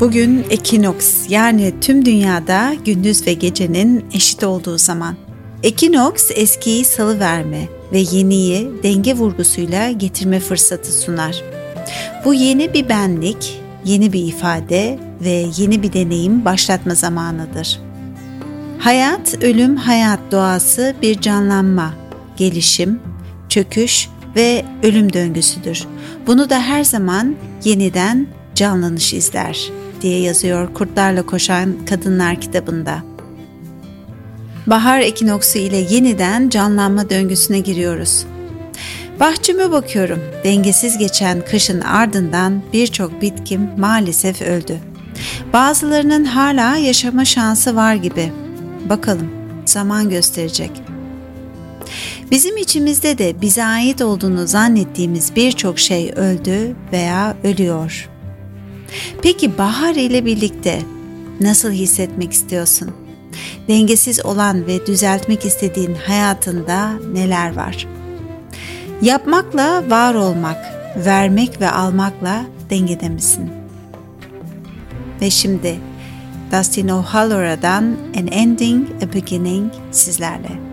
Bugün ekinoks yani tüm dünyada gündüz ve gecenin eşit olduğu zaman. Ekinoks eskiyi salı verme ve yeniyi denge vurgusuyla getirme fırsatı sunar. Bu yeni bir benlik, yeni bir ifade ve yeni bir deneyim başlatma zamanıdır. Hayat, ölüm, hayat doğası bir canlanma, gelişim, çöküş ve ölüm döngüsüdür. Bunu da her zaman yeniden canlanış izler diye yazıyor Kurtlarla Koşan Kadınlar kitabında. Bahar ekinoksu ile yeniden canlanma döngüsüne giriyoruz. Bahçeme bakıyorum. Dengesiz geçen kışın ardından birçok bitkim maalesef öldü. Bazılarının hala yaşama şansı var gibi. Bakalım, zaman gösterecek. Bizim içimizde de bize ait olduğunu zannettiğimiz birçok şey öldü veya ölüyor. Peki bahar ile birlikte nasıl hissetmek istiyorsun? Dengesiz olan ve düzeltmek istediğin hayatında neler var? Yapmakla var olmak, vermek ve almakla dengede misin? Ve şimdi Dustin O'Hallora'dan An Ending, A Beginning sizlerle.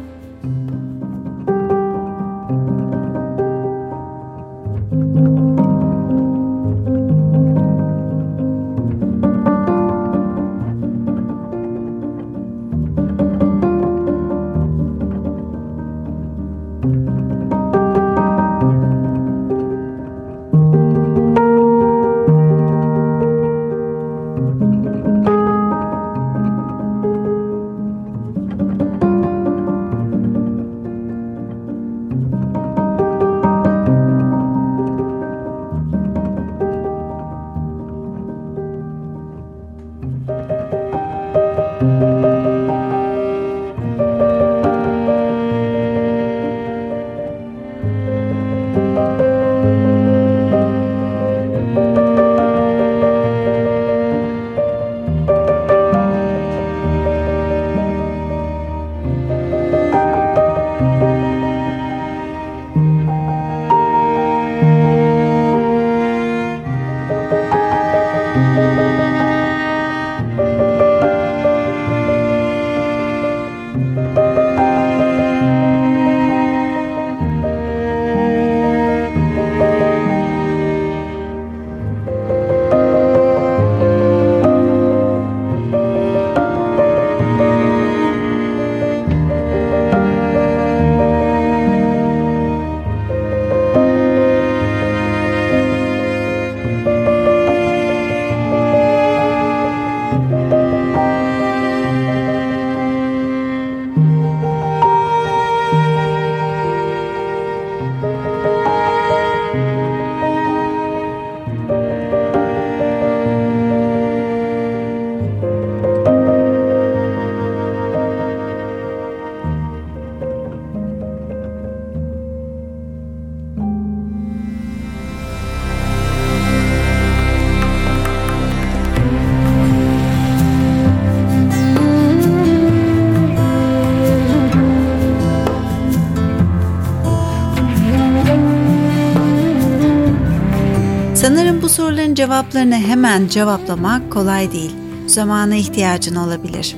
Cevaplarını hemen cevaplamak kolay değil. Zamana ihtiyacın olabilir.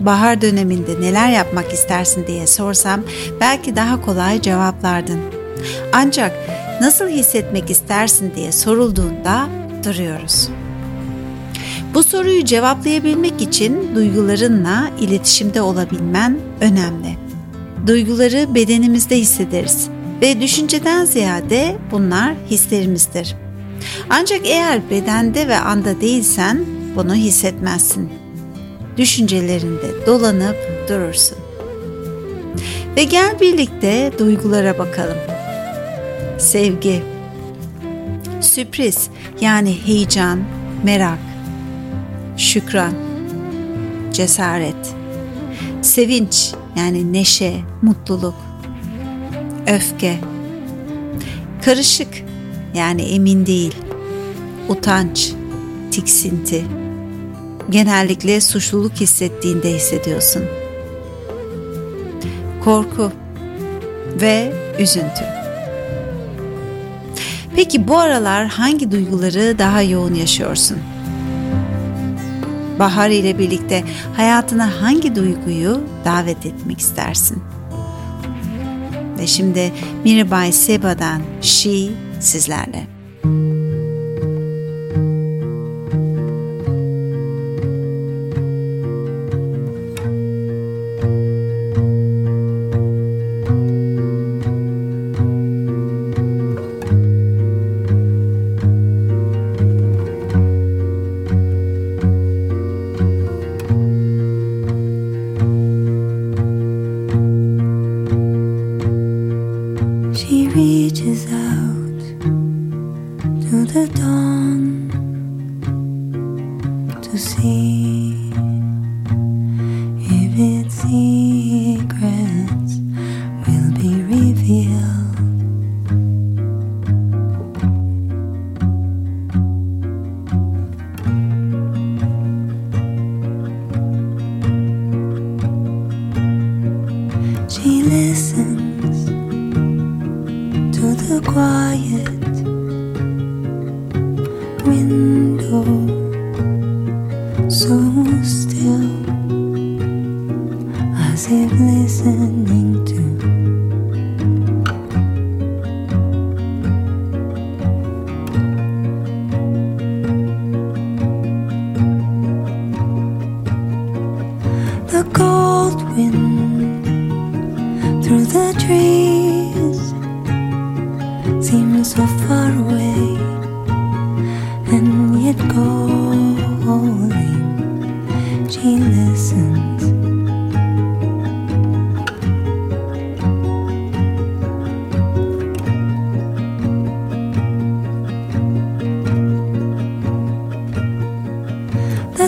Bahar döneminde neler yapmak istersin diye sorsam belki daha kolay cevaplardın. Ancak nasıl hissetmek istersin diye sorulduğunda duruyoruz. Bu soruyu cevaplayabilmek için duygularınla iletişimde olabilmen önemli. Duyguları bedenimizde hissederiz ve düşünceden ziyade bunlar hislerimizdir. Ancak eğer bedende ve anda değilsen bunu hissetmezsin. Düşüncelerinde dolanıp durursun. Ve gel birlikte duygulara bakalım. Sevgi, Sürpriz yani heyecan, merak, şükran, cesaret, sevinç yani neşe, mutluluk, öfke, karışık yani emin değil, utanç, tiksinti, genellikle suçluluk hissettiğinde hissediyorsun. Korku ve üzüntü. Peki bu aralar hangi duyguları daha yoğun yaşıyorsun? Bahar ile birlikte hayatına hangi duyguyu davet etmek istersin? Ve şimdi Mirabai Seba'dan She sizlerle.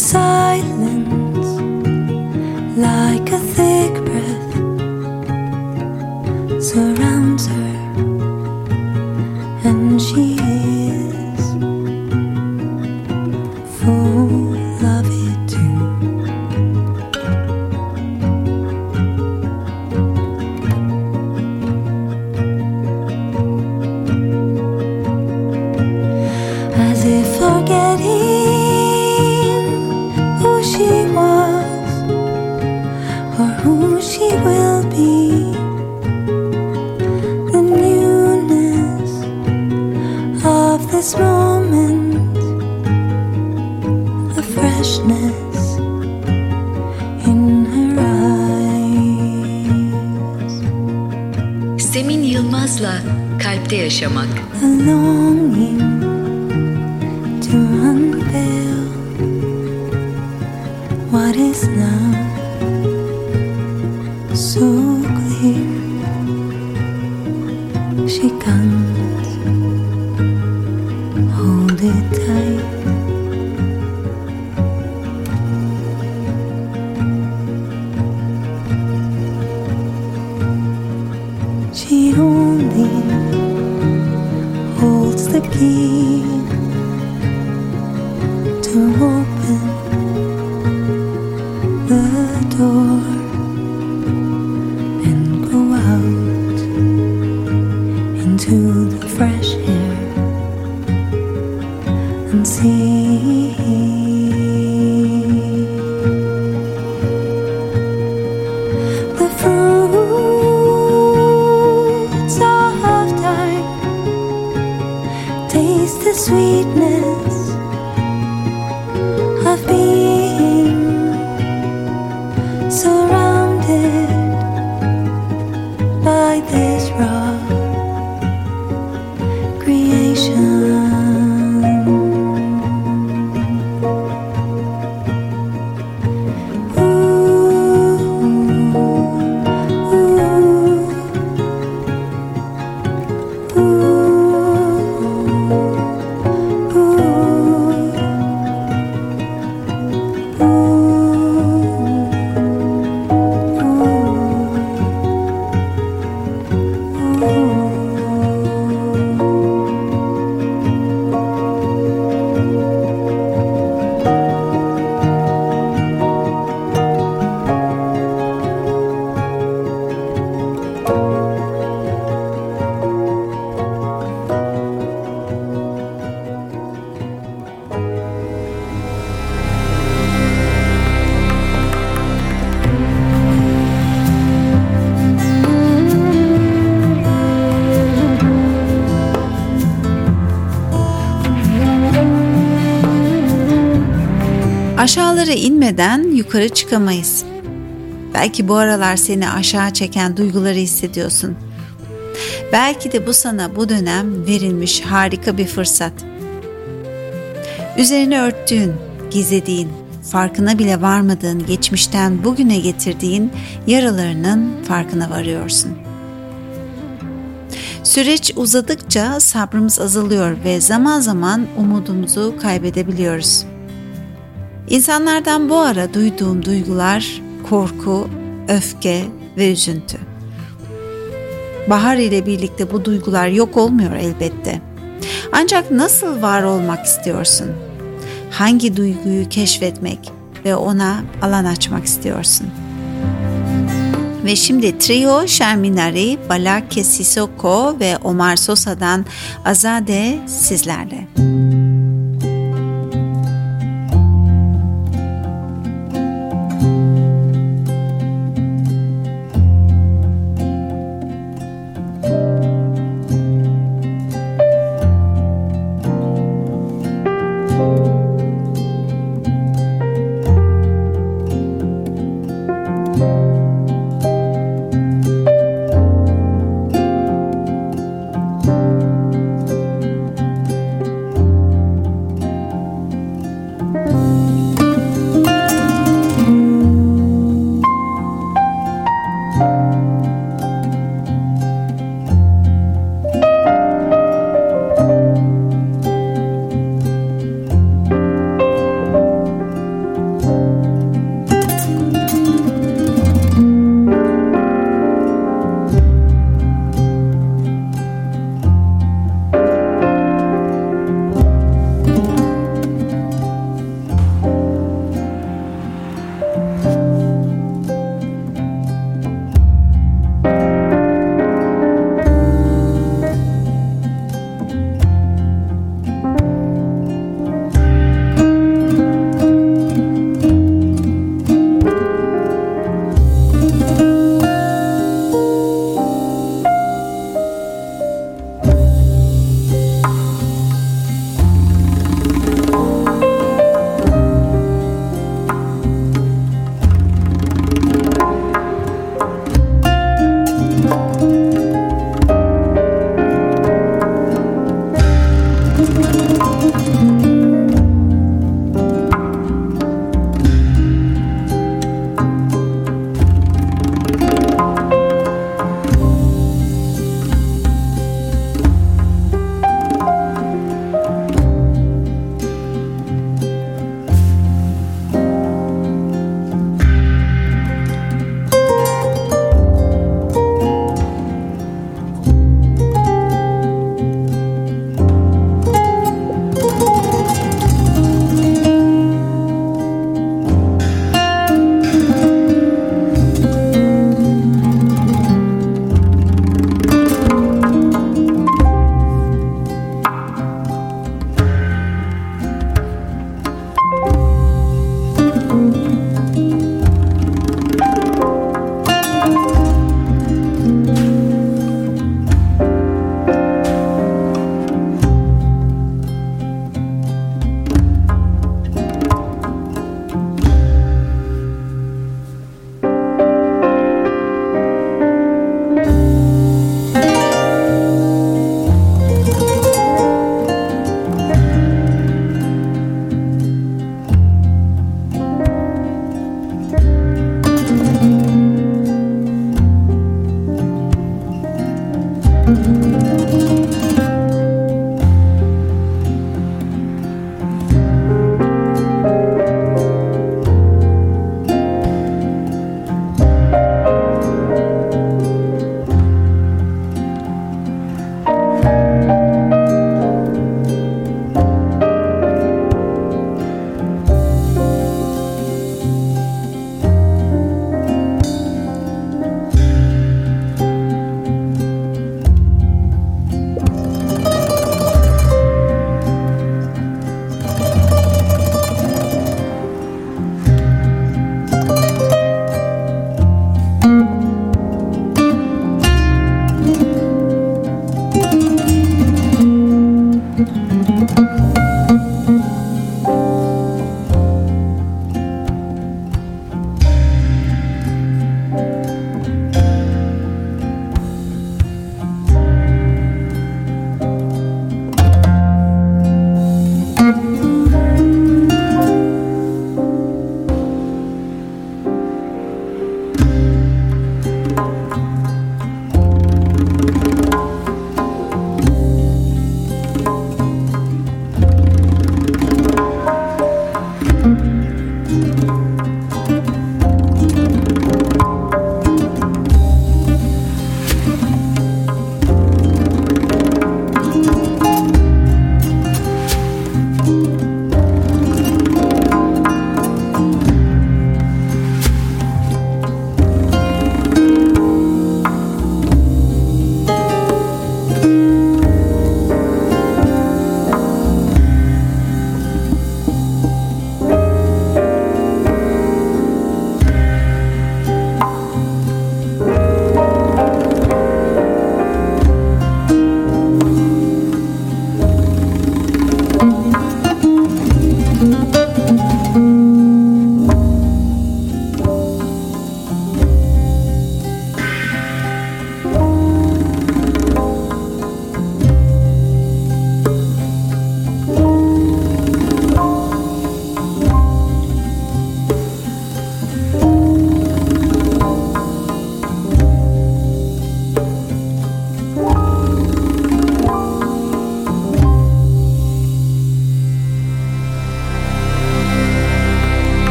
Silence like a thick You. Aşağılara inmeden yukarı çıkamayız. Belki bu aralar seni aşağı çeken duyguları hissediyorsun. Belki de bu sana bu dönem verilmiş harika bir fırsat. Üzerine örttüğün, gizlediğin, farkına bile varmadığın geçmişten bugüne getirdiğin yaralarının farkına varıyorsun. Süreç uzadıkça sabrımız azalıyor ve zaman zaman umudumuzu kaybedebiliyoruz. İnsanlardan bu ara duyduğum duygular korku, öfke ve üzüntü. Bahar ile birlikte bu duygular yok olmuyor elbette. Ancak nasıl var olmak istiyorsun? Hangi duyguyu keşfetmek ve ona alan açmak istiyorsun? Ve şimdi Trio, Sherminari, Balake Sissoko ve Omar Sosa'dan Azade sizlerle.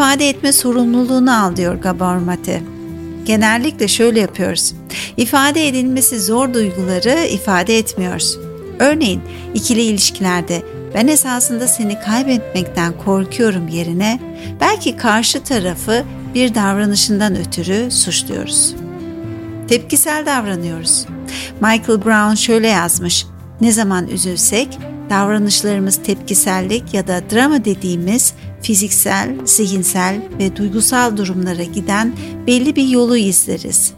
İfade etme sorumluluğunu al diyor Gabor Mate. Genellikle şöyle yapıyoruz. İfade edilmesi zor duyguları ifade etmiyoruz. Örneğin ikili ilişkilerde ben esasında seni kaybetmekten korkuyorum yerine belki karşı tarafı bir davranışından ötürü suçluyoruz. Tepkisel davranıyoruz. Michael Brown şöyle yazmış. Ne zaman üzülsek davranışlarımız tepkisellik ya da drama dediğimiz fiziksel, zihinsel ve duygusal durumlara giden belli bir yolu izleriz.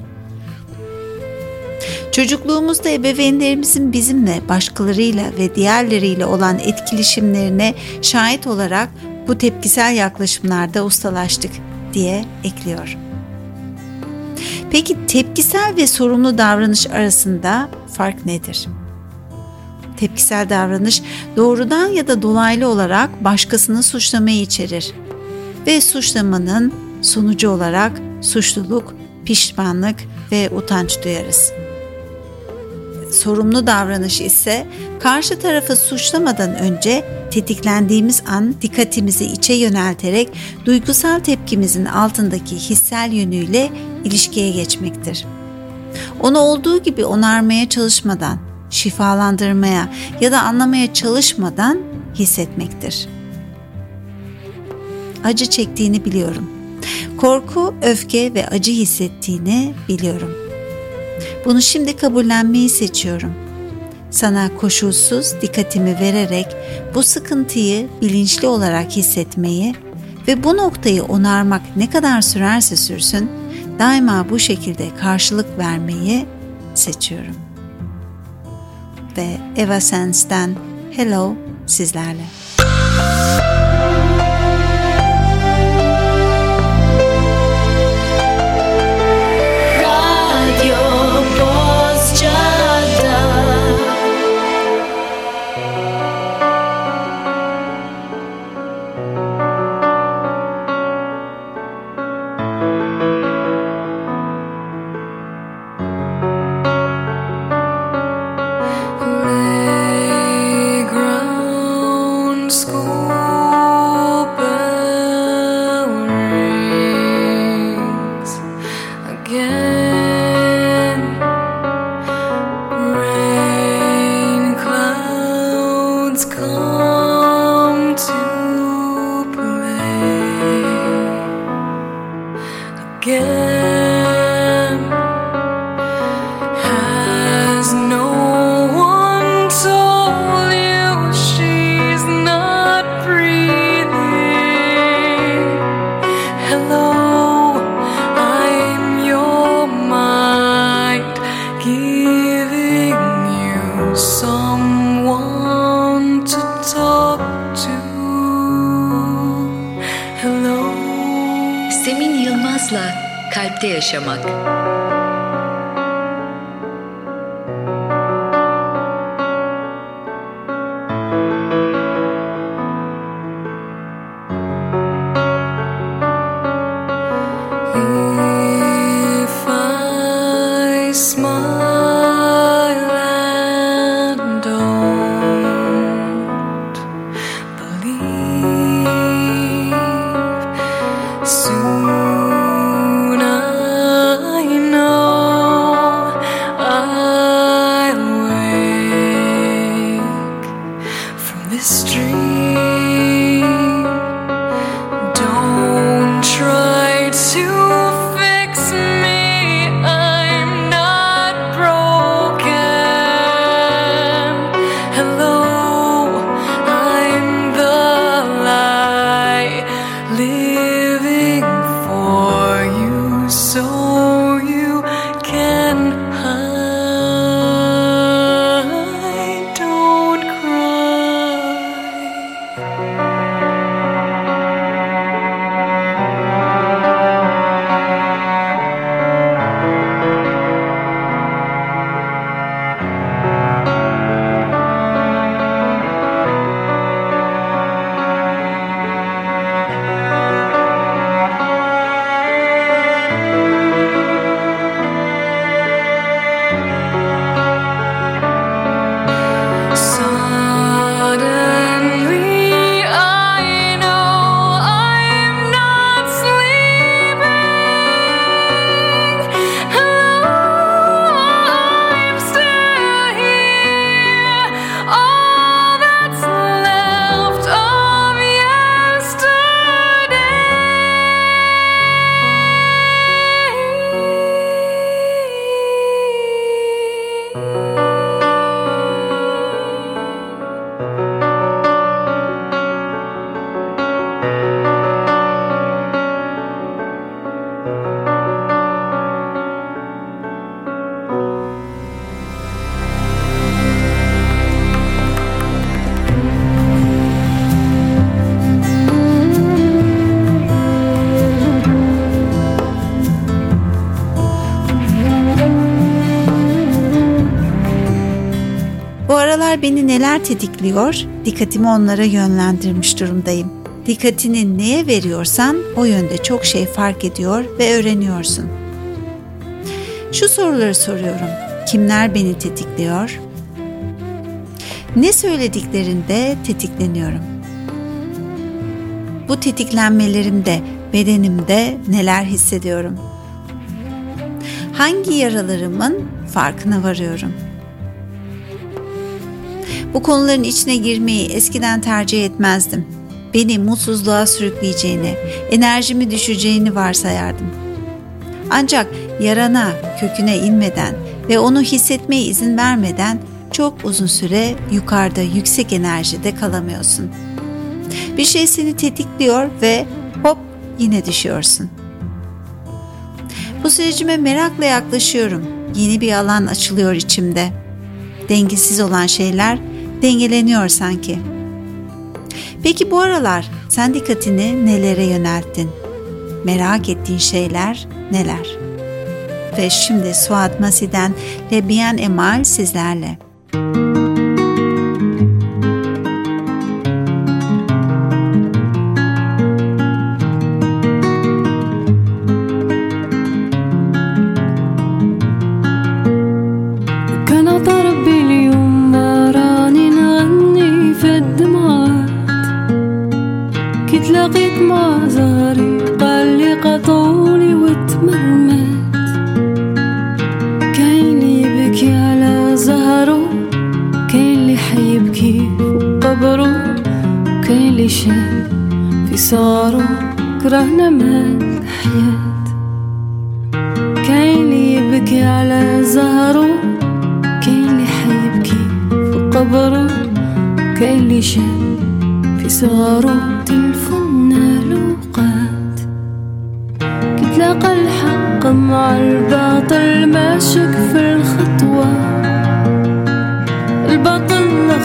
Çocukluğumuzda ebeveynlerimizin bizimle, başkalarıyla ve diğerleriyle olan etkileşimlerine şahit olarak bu tepkisel yaklaşımlarda ustalaştık diye ekliyor. Peki tepkisel ve sorumlu davranış arasında fark nedir? Tepkisel davranış doğrudan ya da dolaylı olarak başkasını suçlamayı içerir ve suçlamanın sonucu olarak suçluluk, pişmanlık ve utanç duyarız. Sorumlu davranış ise karşı tarafı suçlamadan önce tetiklendiğimiz an dikkatimizi içe yönelterek duygusal tepkimizin altındaki hissel yönüyle ilişkiye geçmektir. Onu olduğu gibi onarmaya çalışmadan, şifalandırmaya ya da anlamaya çalışmadan hissetmektir. Acı çektiğini biliyorum. Korku, öfke ve acı hissettiğini biliyorum. Bunu şimdi kabullenmeyi seçiyorum. Sana koşulsuz dikkatimi vererek bu sıkıntıyı bilinçli olarak hissetmeyi ve bu noktayı onarmak ne kadar sürerse sürsün daima bu şekilde karşılık vermeyi seçiyorum. Ve Eva Sense'den Hello sizlerle. Tetikliyor, dikkatimi onlara yönlendirmiş durumdayım. Dikkatini neye veriyorsan o yönde çok şey fark ediyor ve öğreniyorsun. Şu soruları soruyorum. Kimler beni tetikliyor? Ne söylediklerinde tetikleniyorum? Bu tetiklenmelerimde bedenimde neler hissediyorum? Hangi yaralarımın farkına varıyorum? Bu konuların içine girmeyi eskiden tercih etmezdim. Beni mutsuzluğa sürükleyeceğini, enerjimi düşeceğini varsayardım. Ancak yarana, köküne inmeden ve onu hissetmeye izin vermeden çok uzun süre yukarıda yüksek enerjide kalamıyorsun. Bir şey seni tetikliyor ve hop yine düşüyorsun. Bu sürecime merakla yaklaşıyorum. Yeni bir alan açılıyor içimde. Dengesiz olan şeyler dengeleniyor sanki. Peki bu aralar sen dikkatini nelere yönelttin? Merak ettiğin şeyler neler? Ve şimdi Suat Masi'den Le Bien Emal sizlerle. Müzik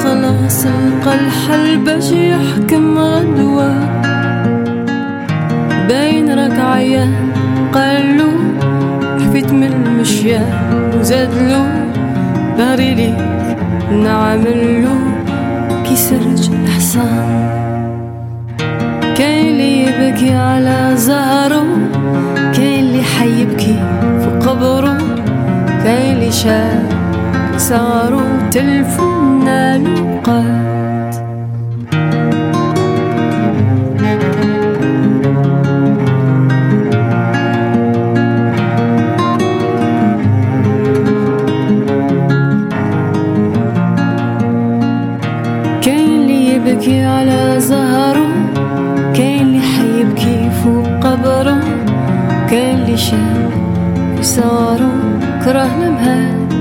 خلاص لقى الحل باش يحكم غدوة. باين راك عيان قالو حفيت من المشيان وزادلو بغري لي نعملو كي سرج الحصان كاين اللي يبكي على زهره كاين اللي حيبكي في قبره كاين اللي شاف صاروا تلفنا الوقات كاين اللي يبكي على زهره كاين اللي حيبكي فوق قبره كاين اللي شاف في صاره كرهنا بهاد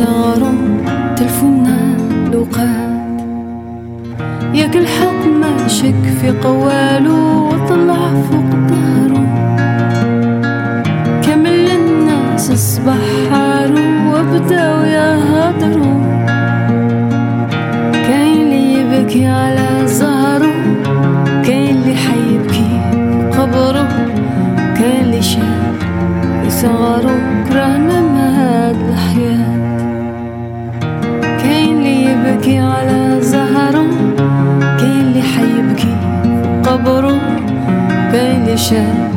صاره تلفونا الوقات ياك الحق ما شك في قوالو وطلع فوق ظهره كمل الناس اصبح حاله وبداو يهدروا كاين اللي يبكي على زهره كاين اللي حيبكي في قبره كاين اللي شاف في كاين اللي شاف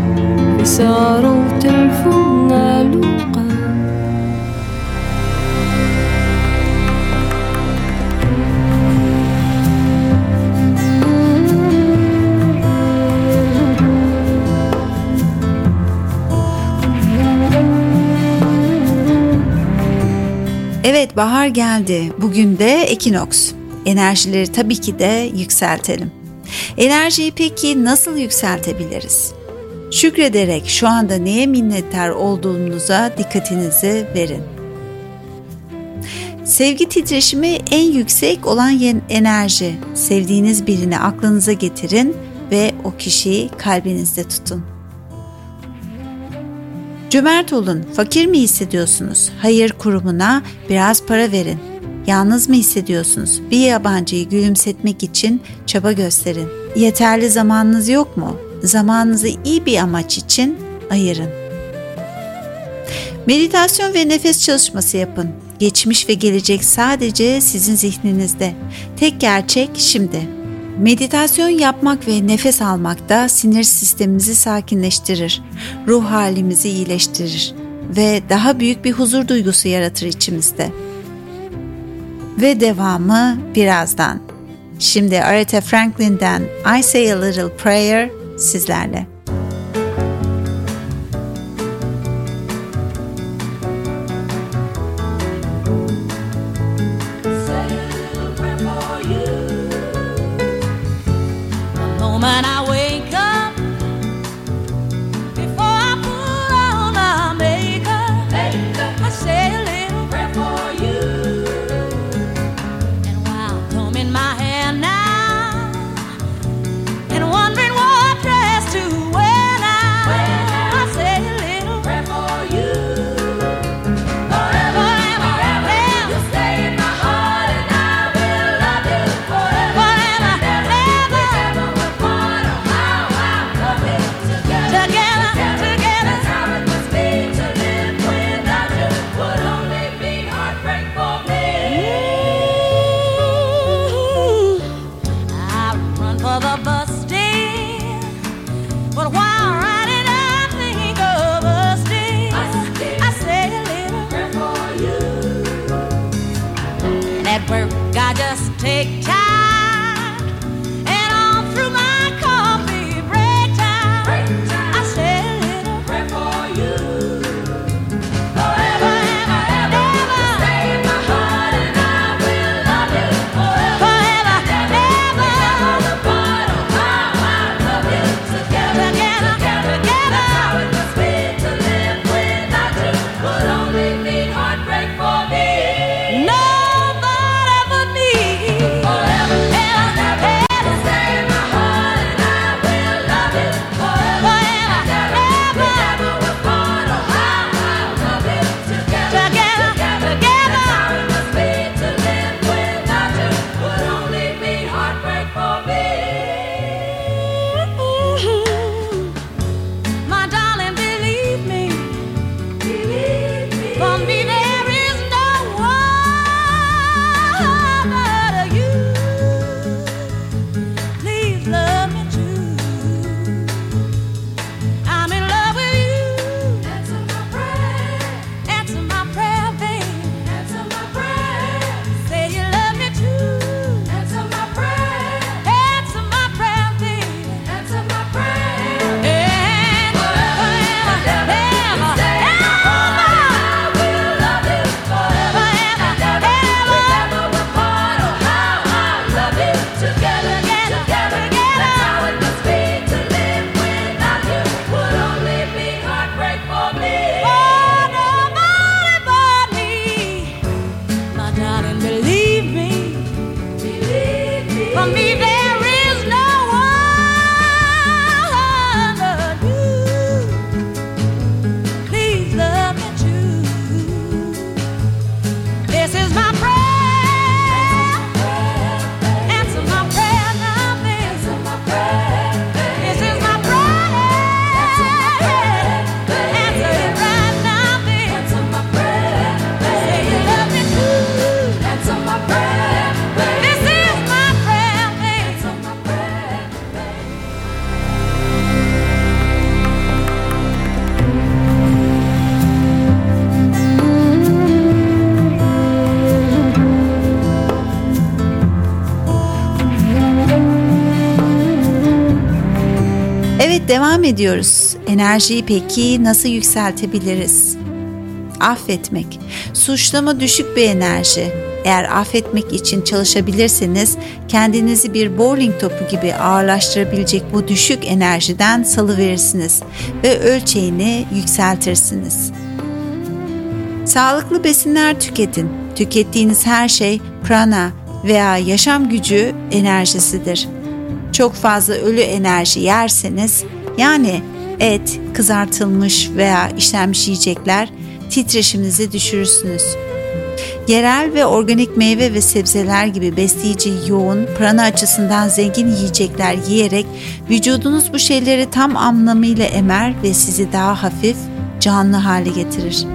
في صغره تلفونا لوقات Evet bahar geldi. Bugün de ekinoks. Enerjileri tabii ki de yükseltelim. Enerjiyi peki nasıl yükseltebiliriz? Şükrederek şu anda neye minnettar olduğunuza dikkatinizi verin. Sevgi titreşimi en yüksek olan enerji. Sevdiğiniz birini aklınıza getirin ve o kişiyi kalbinizde tutun. Cömert olun. Fakir mi hissediyorsunuz? Hayır kurumuna biraz para verin. Yalnız mı hissediyorsunuz? Bir yabancıyı gülümsetmek için çaba gösterin. yeterli zamanınız yok mu? Zamanınızı iyi bir amaç için ayırın. Meditasyon ve nefes çalışması yapın. Geçmiş ve gelecek sadece sizin zihninizde. Tek gerçek şimdi. Meditasyon yapmak ve nefes almak da sinir sistemimizi sakinleştirir, ruh halimizi iyileştirir ve daha büyük bir huzur duygusu yaratır içimizde. Ve devamı birazdan. Şimdi Aretha Franklin'den I Say a Little Prayer sizlerle. at work. I just take time. Devam ediyoruz. Enerjiyi peki nasıl yükseltebiliriz? Affetmek. Suçlama düşük bir enerji. Eğer affetmek için çalışabilirseniz kendinizi bir bowling topu gibi ağırlaştırabilecek bu düşük enerjiden salıverirsiniz ve ölçeğini yükseltirsiniz. Sağlıklı besinler tüketin. Tükettiğiniz her şey prana veya yaşam gücü enerjisidir. Çok fazla ölü enerji yerseniz yani et, kızartılmış veya işlenmiş yiyecekler titreşiminizi düşürürsünüz. Yerel ve organik meyve ve sebzeler gibi besleyici, yoğun, prana açısından zengin yiyecekler yiyerek vücudunuz bu şeyleri tam anlamıyla emer ve sizi daha hafif, canlı hale getirir.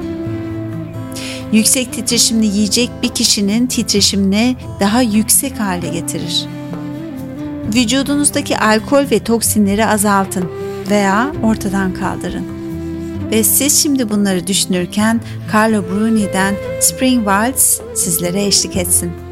Yüksek titreşimli yiyecek bir kişinin titreşimini daha yüksek hale getirir. Vücudunuzdaki alkol ve toksinleri azaltın veya ortadan kaldırın. Ve siz şimdi bunları düşünürken Carlo Bruni'den Spring Waltz sizlere eşlik etsin.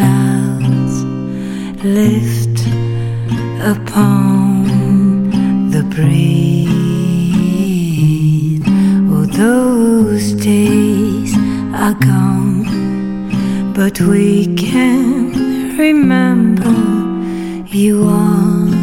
Clouds, lift upon the breeze. Oh, those days are gone, but we can remember you are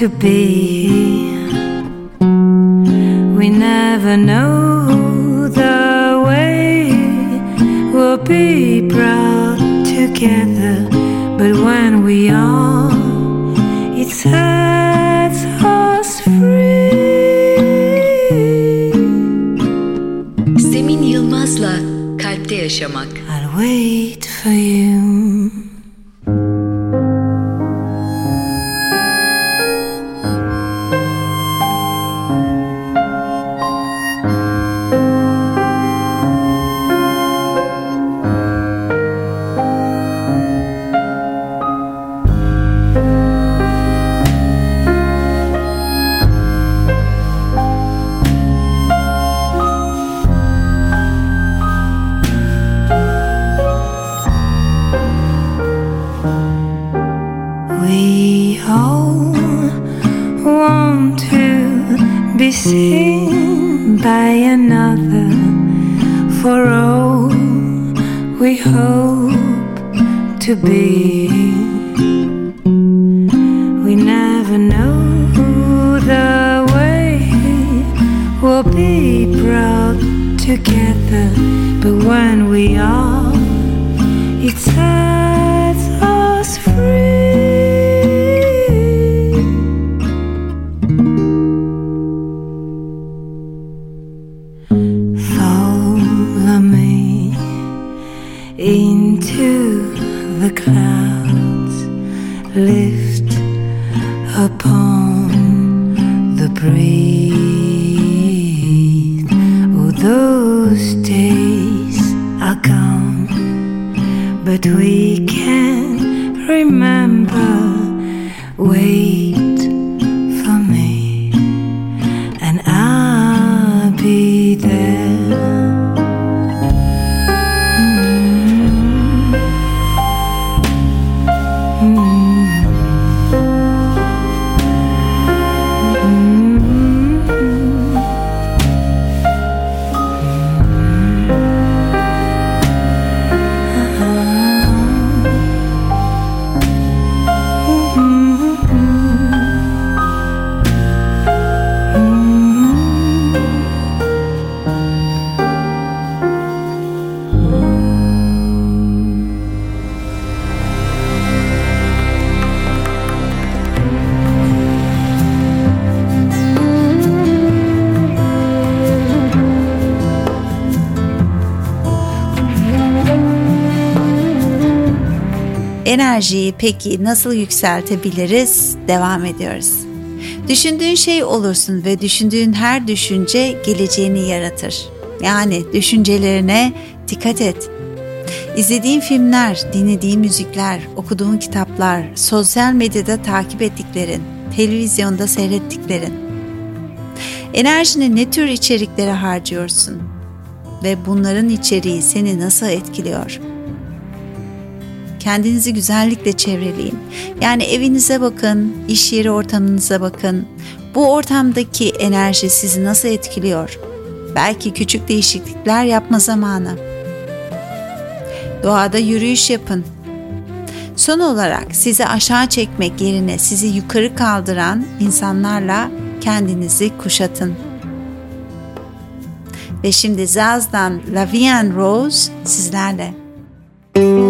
to be. We never know the way we'll be brought together, but when we are, it sets us free. Semin Yılmaz'la Kalpte Yaşamak. I'll wait for you. Seen by another for all we hope to be. We never know the way we'll be brought together, but when we are, it's. sets Enerjiyi peki nasıl yükseltebiliriz? Devam ediyoruz. Düşündüğün şey olursun ve düşündüğün her düşünce geleceğini yaratır. Yani düşüncelerine dikkat et. İzlediğin filmler, dinlediğin müzikler, okuduğun kitaplar, sosyal medyada takip ettiklerin, televizyonda seyrettiklerin. Enerjini ne tür içeriklere harcıyorsun? Ve bunların içeriği seni nasıl etkiliyor? Kendinizi güzellikle çevreleyin. Yani evinize bakın, iş yeri ortamınıza bakın. Bu ortamdaki enerji sizi nasıl etkiliyor? Belki küçük değişiklikler yapma zamanı. Doğada yürüyüş yapın. Son olarak sizi aşağı çekmek yerine sizi yukarı kaldıran insanlarla kendinizi kuşatın. Ve şimdi Zaz'dan La Vie en Rose sizlerle. Des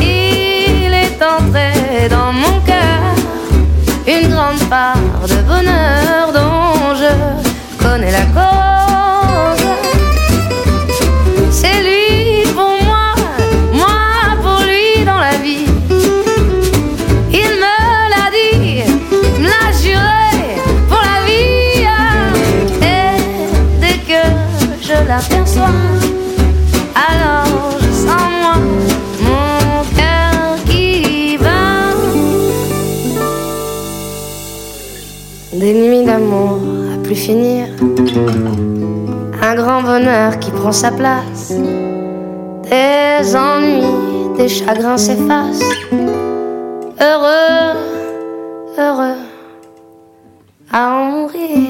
Il est entré dans mon cœur une grande part de bonheur dont je connais la cause. Alors je sens moi mon cœur qui bat. Des nuits d'amour à plus finir, un grand bonheur qui prend sa place. Des ennuis, des chagrins s'effacent. Heureux, heureux à en mourir.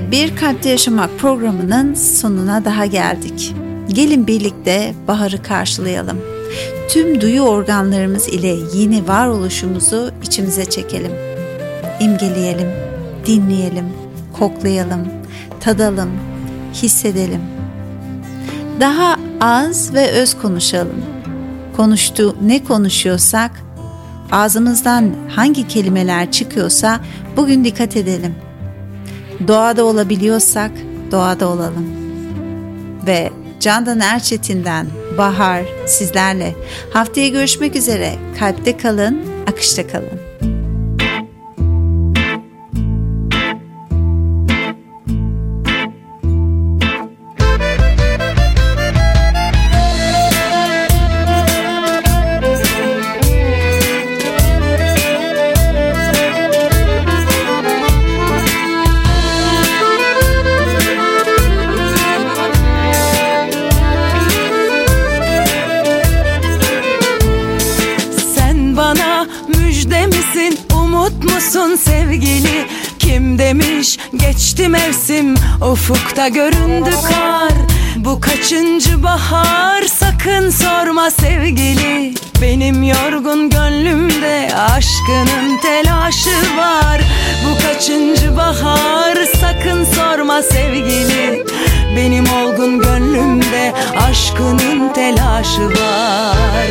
Bir Kalpte Yaşamak programının sonuna daha geldik. Gelin birlikte baharı karşılayalım. Tüm duyu organlarımız ile yeni varoluşumuzu içimize çekelim. İmgeleyelim, dinleyelim, koklayalım, tadalım, hissedelim. Daha az ve öz konuşalım. Konuştu ne konuşuyorsak, ağzımızdan hangi kelimeler çıkıyorsa bugün dikkat edelim. Doğada olabiliyorsak doğada olalım. Ve Candan Erçetin'den Bahar sizlerle. Haftaya görüşmek üzere. Kalpte kalın, akışta kalın. Ufukta göründü kar. Bu kaçıncı bahar? Sakın sorma sevgili. Benim yorgun gönlümde aşkının telaşı var. Bu kaçıncı bahar? Sakın sorma sevgili. Benim olgun gönlümde aşkının telaşı var.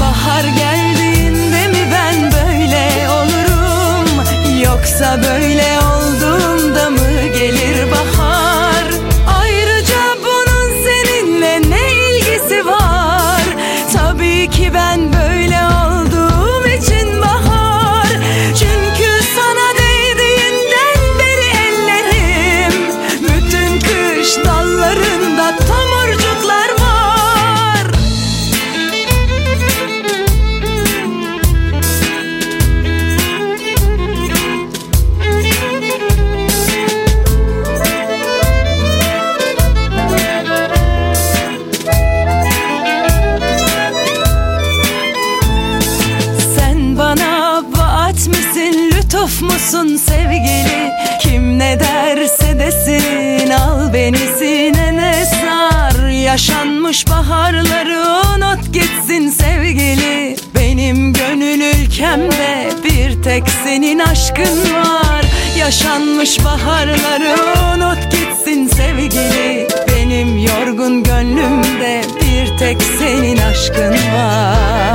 Bahar geldiğinde mi ben böyle olurum? Yoksa böyle olduğumda aşkın var. Yaşanmış baharları unut gitsin sevgili. Benim yorgun gönlümde bir tek senin aşkın var